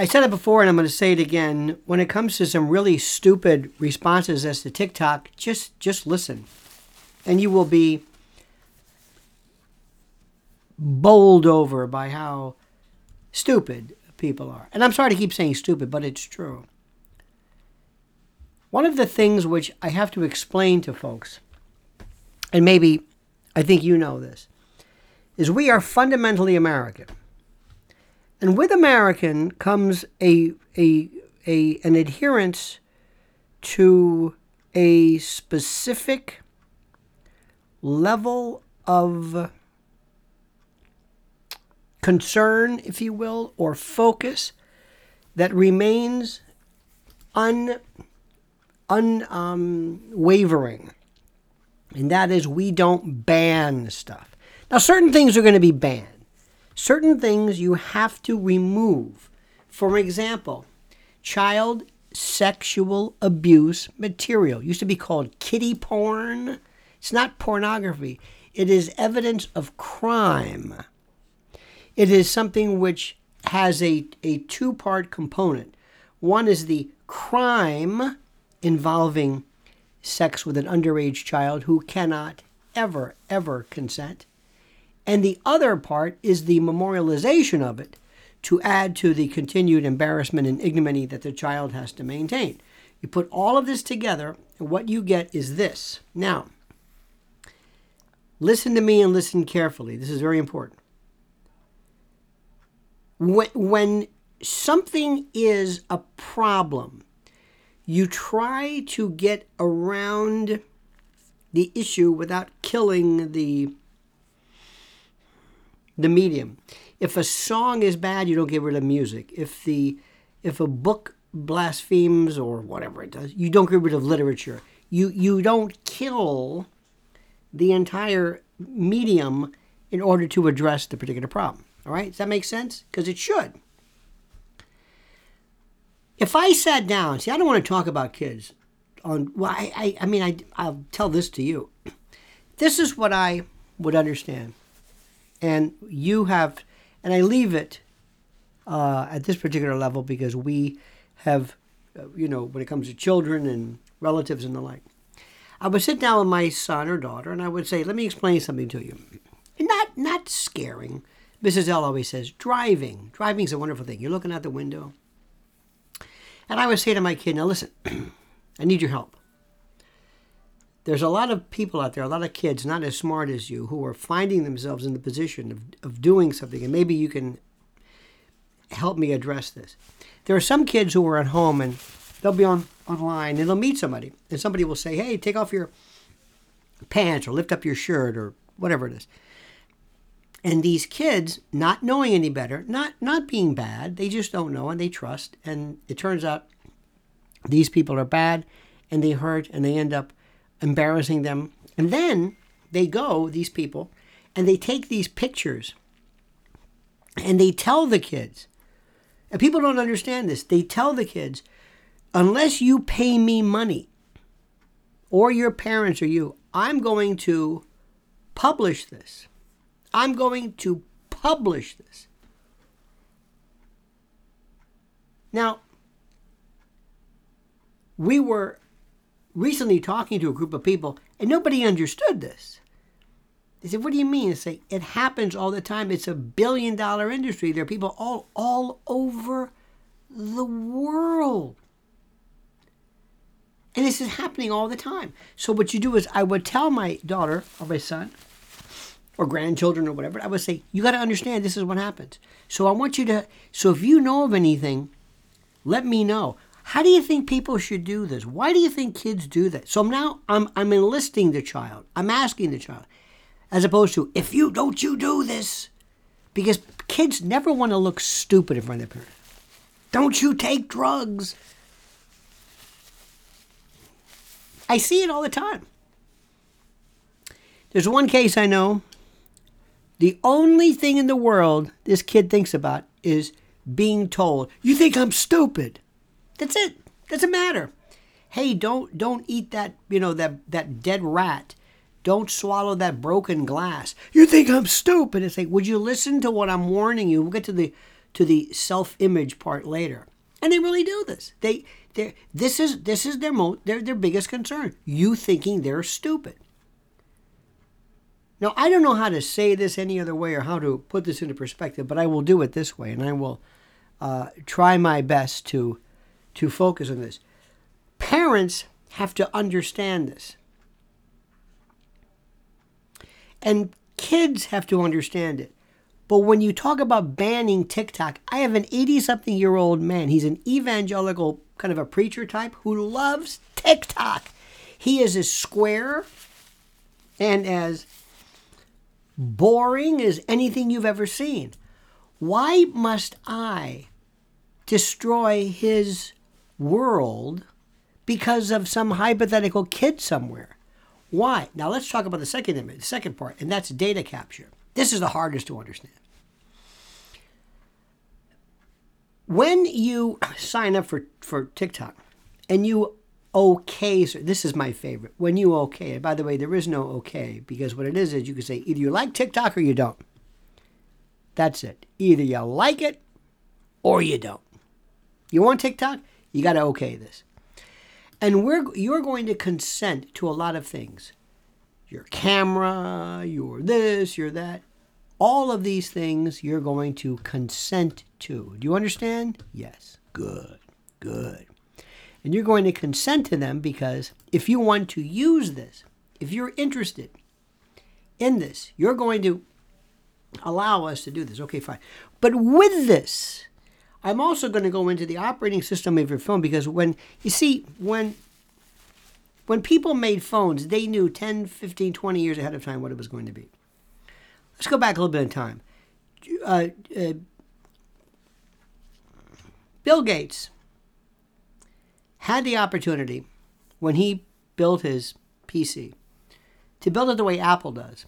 I said it before and I'm going to say it again. When it comes to some really stupid responses as to TikTok, just just listen. And you will be bowled over by how stupid people are. And I'm sorry to keep saying stupid, but it's true. One of the things which I have to explain to folks, and maybe I think you know this, is we are fundamentally American. And with American comes a, a, a, an adherence to a specific level of concern, if you will, or focus that remains un, unwavering. Um, and that is, we don't ban stuff. Now, certain things are going to be banned. Certain things you have to remove. For example, child sexual abuse material. Used to be called kiddie porn. It's not pornography. It is evidence of crime. It is something which has a, a two part component. One is the crime involving sex with an underage child who cannot ever, ever consent. And the other part is the memorialization of it to add to the continued embarrassment and ignominy that the child has to maintain. You put all of this together, and what you get is this. Now, listen to me and listen carefully. This is very important when, when something is a problem, you try to get around the issue without killing the the medium. If a song is bad, you don't get rid of music. If the if a book blasphemes or whatever it does, you don't get rid of literature. You you don't kill the entire medium in order to address the particular problem. All right, does that make sense? Because it should. If I sat down, see, I don't want to talk about kids. On well, I, I, I mean, I, I'll tell this to you. This is what I would understand, and you have, and I leave it uh, at this particular level because we have, uh, you know, when it comes to children and relatives and the like. I would sit down with my son or daughter, and I would say, "Let me explain something to you." Not not scaring, Mrs. L always says, driving. Driving is a wonderful thing. You're looking out the window. And I would say to my kid, now listen, I need your help. There's a lot of people out there, a lot of kids not as smart as you, who are finding themselves in the position of, of doing something, and maybe you can help me address this. There are some kids who are at home and they'll be on online and they'll meet somebody, and somebody will say, hey, take off your pants or lift up your shirt or whatever it is. And these kids, not knowing any better, not not being bad, they just don't know and they trust. And it turns out these people are bad and they hurt and they end up embarrassing them. And then they go, these people, and they take these pictures and they tell the kids, and people don't understand this, they tell the kids, unless you pay me money or your parents or you, I'm going to publish this. I'm going to publish this. Now, we were recently talking to a group of people, and nobody understood this. They said, What do you mean? I say, It happens all the time. It's a billion dollar industry. There are people all, all over the world. And this is happening all the time. So, what you do is, I would tell my daughter or my son, or grandchildren or whatever, I would say, you got to understand this is what happens. So I want you to, so if you know of anything, let me know. How do you think people should do this? Why do you think kids do that? So now I'm, I'm enlisting the child. I'm asking the child, as opposed to, if you don't you do this, because kids never want to look stupid in front of their parents. Don't you take drugs? I see it all the time. There's one case I know the only thing in the world this kid thinks about is being told, "You think I'm stupid." That's it. Doesn't matter. Hey, don't don't eat that, you know, that that dead rat. Don't swallow that broken glass. You think I'm stupid. It's like, would you listen to what I'm warning you? We'll get to the to the self-image part later. And they really do this. They they this is this is their mo their their biggest concern. You thinking they're stupid. Now I don't know how to say this any other way or how to put this into perspective, but I will do it this way, and I will uh, try my best to to focus on this. Parents have to understand this. And kids have to understand it. But when you talk about banning TikTok, I have an 80 something year old man. He's an evangelical kind of a preacher type who loves TikTok. He is as square and as boring as anything you've ever seen. Why must I destroy his world because of some hypothetical kid somewhere? Why? Now let's talk about the second image, the second part, and that's data capture. This is the hardest to understand. When you sign up for, for TikTok and you okay, so this is my favorite. When you okay, by the way, there is no okay because what it is is you can say either you like TikTok or you don't. That's it. Either you like it or you don't. You want TikTok? You got to okay this. And we're you're going to consent to a lot of things. Your camera, your this, your that. All of these things you're going to consent to. Do you understand? Yes. Good. Good. And you're going to consent to them because if you want to use this, if you're interested in this, you're going to allow us to do this. Okay, fine. But with this, I'm also going to go into the operating system of your phone because when you see when when people made phones, they knew 10, 15, 20 years ahead of time what it was going to be. Let's go back a little bit in time. Uh, uh, Bill Gates had the opportunity when he built his PC to build it the way Apple does.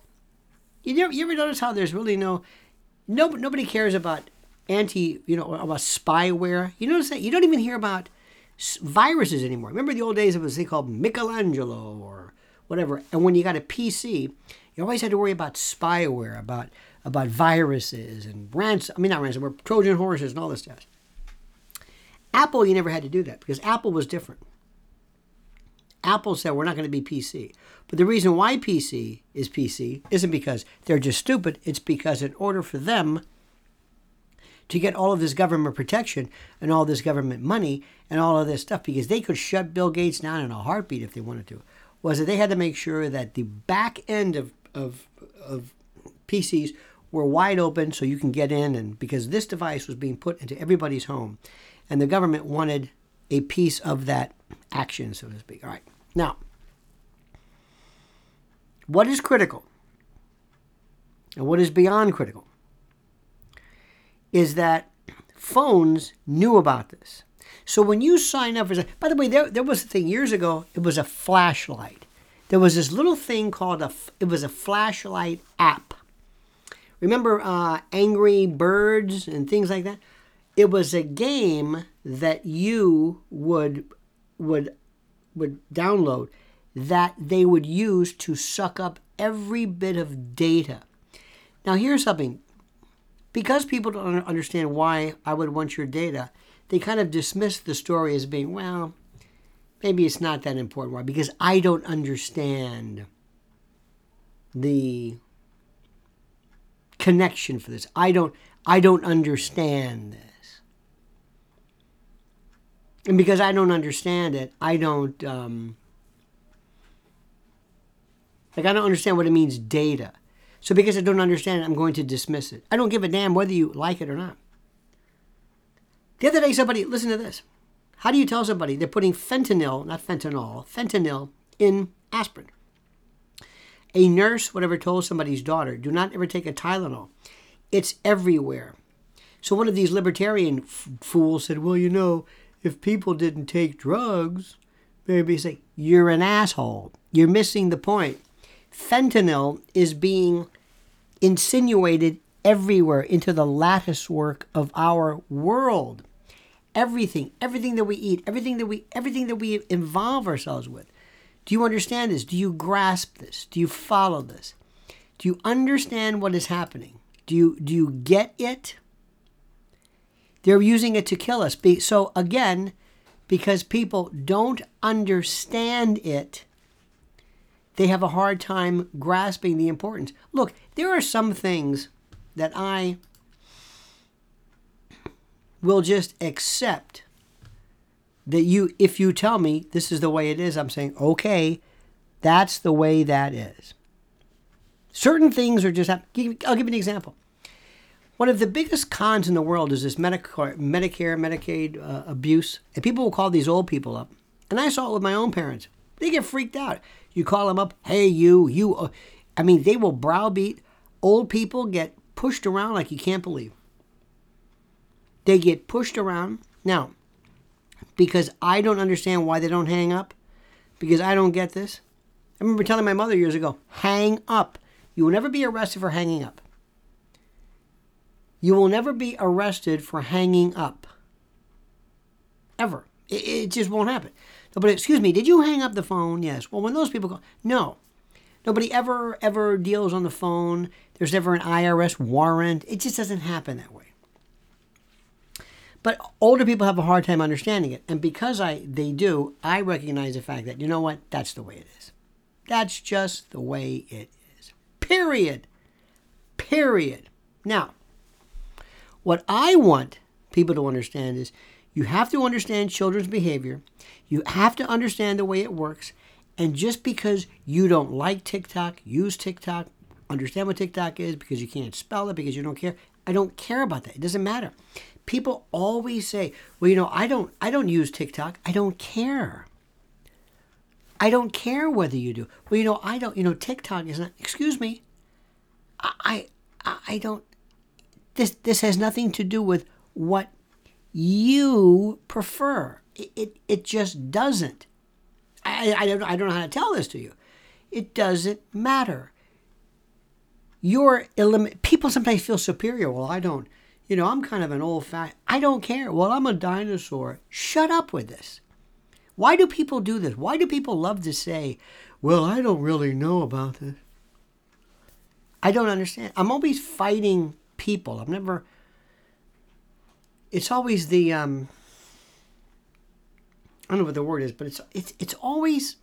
You ever, you ever notice how there's really no, no nobody cares about anti, you know, about spyware. You notice that you don't even hear about viruses anymore. Remember the old days it was they called Michelangelo or whatever. And when you got a PC, you always had to worry about spyware, about about viruses and ransom. I mean, not ransomware, Trojan horses and all this stuff. Apple, you never had to do that because Apple was different. Apple said we're not going to be PC. But the reason why PC is PC isn't because they're just stupid. It's because in order for them to get all of this government protection and all this government money and all of this stuff because they could shut Bill Gates down in a heartbeat if they wanted to. Was that they had to make sure that the back end of, of, of PCs were wide open so you can get in and because this device was being put into everybody's home and the government wanted a piece of that action, so to speak. All right. Now, what is critical and what is beyond critical is that phones knew about this. So when you sign up for, by the way, there, there was a thing years ago. It was a flashlight. There was this little thing called a. It was a flashlight app. Remember uh, Angry Birds and things like that. It was a game that you would would would download that they would use to suck up every bit of data. Now here's something because people don't understand why I would want your data, they kind of dismiss the story as being, well, maybe it's not that important. Why? Because I don't understand the connection for this. I don't I don't understand this. And because I don't understand it, I don't um, like I don't understand what it means data. So because I don't understand it, I'm going to dismiss it. I don't give a damn whether you like it or not. The other day, somebody, listen to this. How do you tell somebody they're putting fentanyl, not fentanyl, fentanyl in aspirin? A nurse, whatever, told somebody's daughter, do not ever take a Tylenol. It's everywhere. So one of these libertarian f- fools said, well, you know, if people didn't take drugs, maybe say, you're an asshole. You're missing the point fentanyl is being insinuated everywhere into the lattice work of our world. Everything, everything that we eat, everything that we everything that we involve ourselves with. Do you understand this? Do you grasp this? Do you follow this? Do you understand what is happening? Do you do you get it? They're using it to kill us. So again, because people don't understand it, they have a hard time grasping the importance. Look, there are some things that I will just accept that you if you tell me this is the way it is i'm saying okay that's the way that is. Certain things are just i'll give you an example. One of the biggest cons in the world is this medicare medicare medicaid uh, abuse and people will call these old people up. And i saw it with my own parents. They get freaked out you call them up hey you you uh, i mean they will browbeat old people get pushed around like you can't believe they get pushed around now because I don't understand why they don't hang up, because I don't get this. I remember telling my mother years ago, hang up. You will never be arrested for hanging up. You will never be arrested for hanging up. Ever. It, it just won't happen. But excuse me, did you hang up the phone? Yes. Well, when those people go, no. Nobody ever, ever deals on the phone. There's never an IRS warrant. It just doesn't happen that way. But older people have a hard time understanding it. And because I they do, I recognize the fact that, you know what, that's the way it is. That's just the way it is. Period. Period. Now, what I want people to understand is you have to understand children's behavior. You have to understand the way it works. And just because you don't like TikTok, use TikTok, understand what TikTok is because you can't spell it, because you don't care, I don't care about that. It doesn't matter people always say, "Well, you know, I don't I don't use TikTok. I don't care." I don't care whether you do. Well, you know, I don't. You know, TikTok is not. Excuse me. I I, I don't. This this has nothing to do with what you prefer. It it, it just doesn't. I, I don't I don't know how to tell this to you. It doesn't matter. You're elim- people sometimes feel superior. Well, I don't you know, I'm kind of an old fat. I don't care. Well, I'm a dinosaur. Shut up with this. Why do people do this? Why do people love to say, well, I don't really know about this? I don't understand. I'm always fighting people. I'm never. It's always the. Um, I don't know what the word is, but it's it's it's always.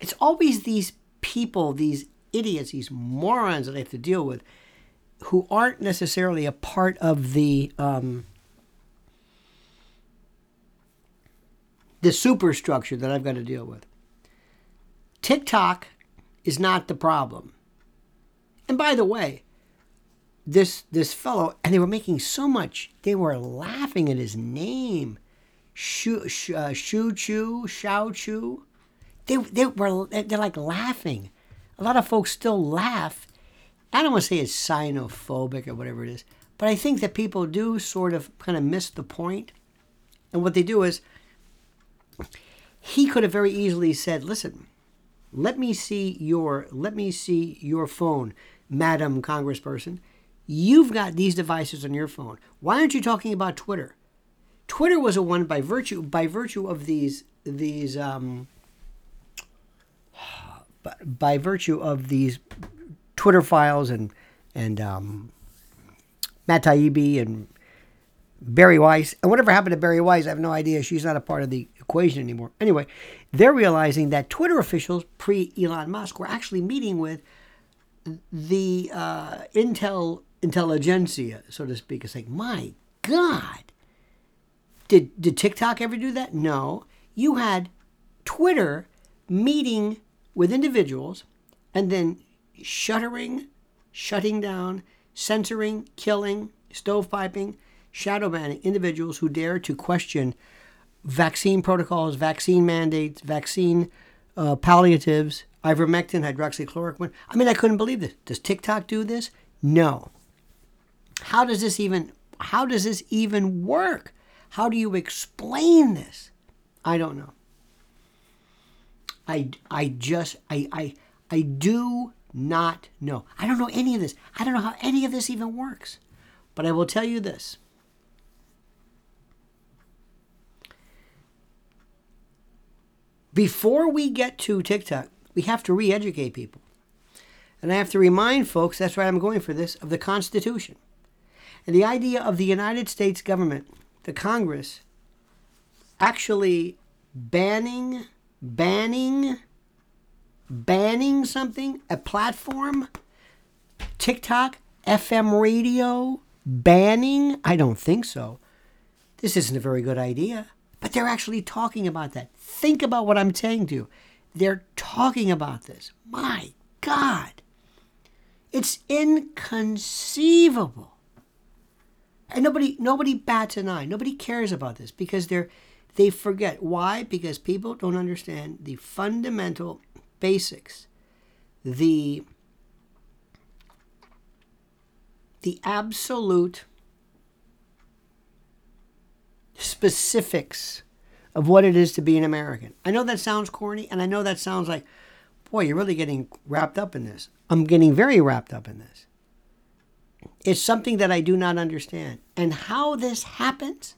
It's always these people, these idiots, these morons that I have to deal with who aren't necessarily a part of the um, the superstructure that I've got to deal with. TikTok is not the problem. And by the way, this this fellow, and they were making so much, they were laughing at his name, Shu Shu uh, Chu Shao Chu. They they were they're like laughing. A lot of folks still laugh I don't want to say it's xenophobic or whatever it is, but I think that people do sort of kind of miss the point. And what they do is, he could have very easily said, "Listen, let me see your let me see your phone, Madam Congressperson. You've got these devices on your phone. Why aren't you talking about Twitter? Twitter was a one by virtue by virtue of these these um, by virtue of these Twitter files and and um, Matt Taibbi and Bari Weiss and whatever happened to Bari Weiss, I have no idea. She's not a part of the equation anymore. Anyway, they're realizing that Twitter officials pre Elon Musk were actually meeting with the uh, Intel intelligentsia, so to speak. It's like, my God, did did TikTok ever do that? No. You had Twitter meeting with individuals and then shuttering, shutting down, censoring, killing, stovepiping, shadow banning individuals who dare to question vaccine protocols, vaccine mandates, vaccine uh, palliatives, ivermectin, hydroxychloroquine. I mean, I couldn't believe this. Does TikTok do this? No. How does this even how does this even work? How do you explain this? I don't know. I, I just I, I I do not know. I don't know any of this. I don't know how any of this even works. But I will tell you this. Before we get to TikTok, we have to re educate people. And I have to remind folks that's why I'm going for this of the Constitution. And the idea of the United States government, the Congress, actually banning, banning, banning something, a platform, TikTok, FM radio, banning? I don't think so. This isn't a very good idea. But they're actually talking about that. Think about what I'm saying to you. They're talking about this. My God. It's inconceivable. And nobody nobody bats an eye. Nobody cares about this because they're they forget. Why? Because people don't understand the fundamental basics. The the absolute specifics of what it is to be an American. I know that sounds corny, and I know that sounds like, boy, you're really getting wrapped up in this. I'm getting very wrapped up in this. It's something that I do not understand. And how this happens,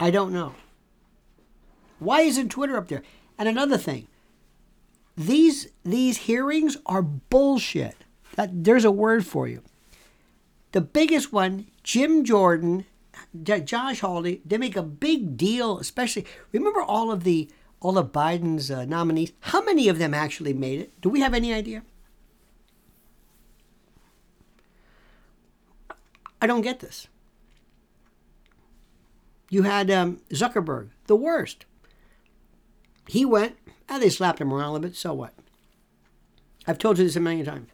I don't know. Why isn't Twitter up there? And another thing, these these hearings are bullshit. That, there's a word for you. The biggest one, Jim Jordan Josh Hawley, they make a big deal, especially remember all of the all of Biden's uh, nominees. How many of them actually made it? Do we have any idea? I don't get this. You had um, Zuckerberg, the worst. He went, and they slapped him around a little bit. So what? I've told you this a million times.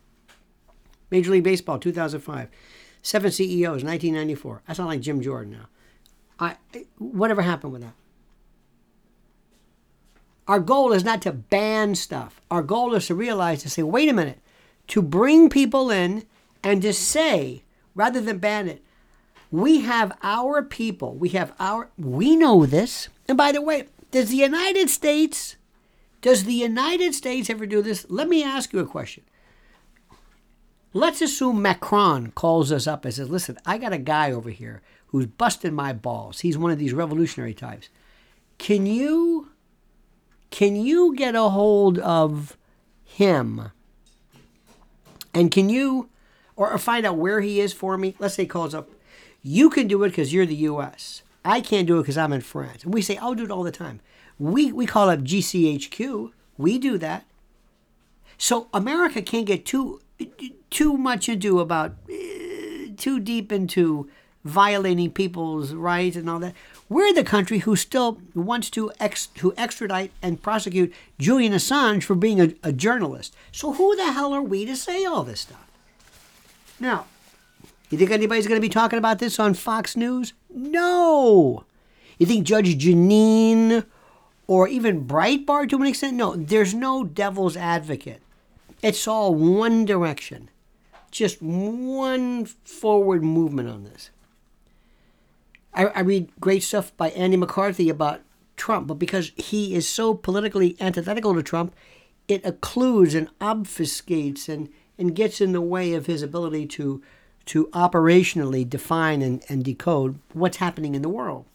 Major League Baseball, 2005. Seven CEOs, 1994. That's not like Jim Jordan now. I, whatever happened with that? Our goal is not to ban stuff. Our goal is to realize to say, wait a minute, to bring people in and to say, rather than ban it, we have our people, we have our, we know this. And by the way, does the United States, does the United States ever do this? Let me ask you a question. Let's assume Macron calls us up and says, Listen, I got a guy over here who's busted my balls. He's one of these revolutionary types. Can you can you get a hold of him? And can you or, find out where he is for me? Let's say he calls up. You can do it because you're the US. I can't do it because I'm in France. And we say, I'll do it all the time. We, we call up GCHQ. We do that. So America can't get too too much ado about uh, too deep into violating people's rights and all that. We're the country who still wants to ex- to extradite and prosecute Julian Assange for being a, a journalist. So who the hell are we to say all this stuff? Now, you think anybody's going to be talking about this on Fox News? No. You think Judge Jeanine or even Breitbart to an extent? No, there's no devil's advocate. It's all one direction, just one forward movement on this. I, I read great stuff by Andy McCarthy about Trump, but because he is so politically antithetical to Trump, it occludes and obfuscates and, and gets in the way of his ability to, to operationally define and, and decode what's happening in the world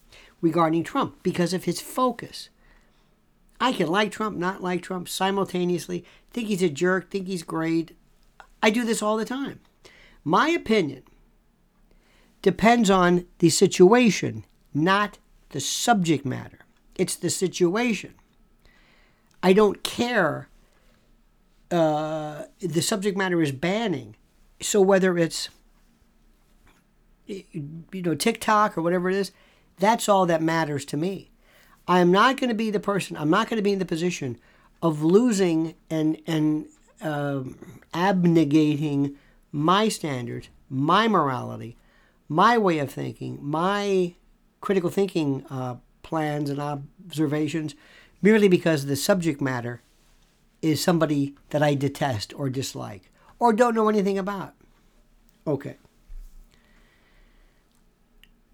regarding Trump because of his focus. I can like Trump, not like Trump simultaneously, think he's a jerk, think he's great. I do this all the time. My opinion depends on the situation, not the subject matter. It's the situation. I don't care. Uh, the subject matter is banning. So whether it's you know TikTok or whatever it is, that's all that matters to me. I am not going to be the person, I'm not going to be in the position of losing and, and uh, abnegating my standards, my morality, my way of thinking, my critical thinking uh, plans and observations, merely because the subject matter is somebody that I detest or dislike or don't know anything about. Okay.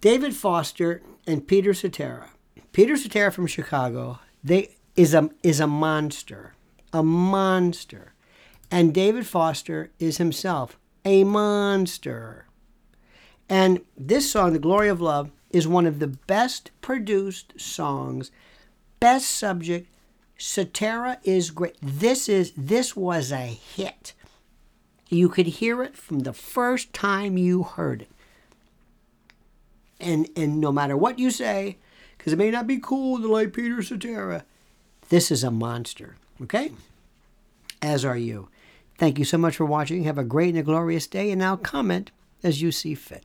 David Foster and Peter Cetera Peter Cetera from Chicago, they is a is a monster, a monster, and David Foster is himself a monster. And this song, "The Glory of Love," is one of the best produced songs, best subject. Cetera is great. This is this was a hit. You could hear it from the first time you heard it. And and no matter what you say, because it may not be cool to like Peter Cetera, this is a monster. Okay? As are you. Thank you so much for watching. Have a great and a glorious day, and now comment as you see fit.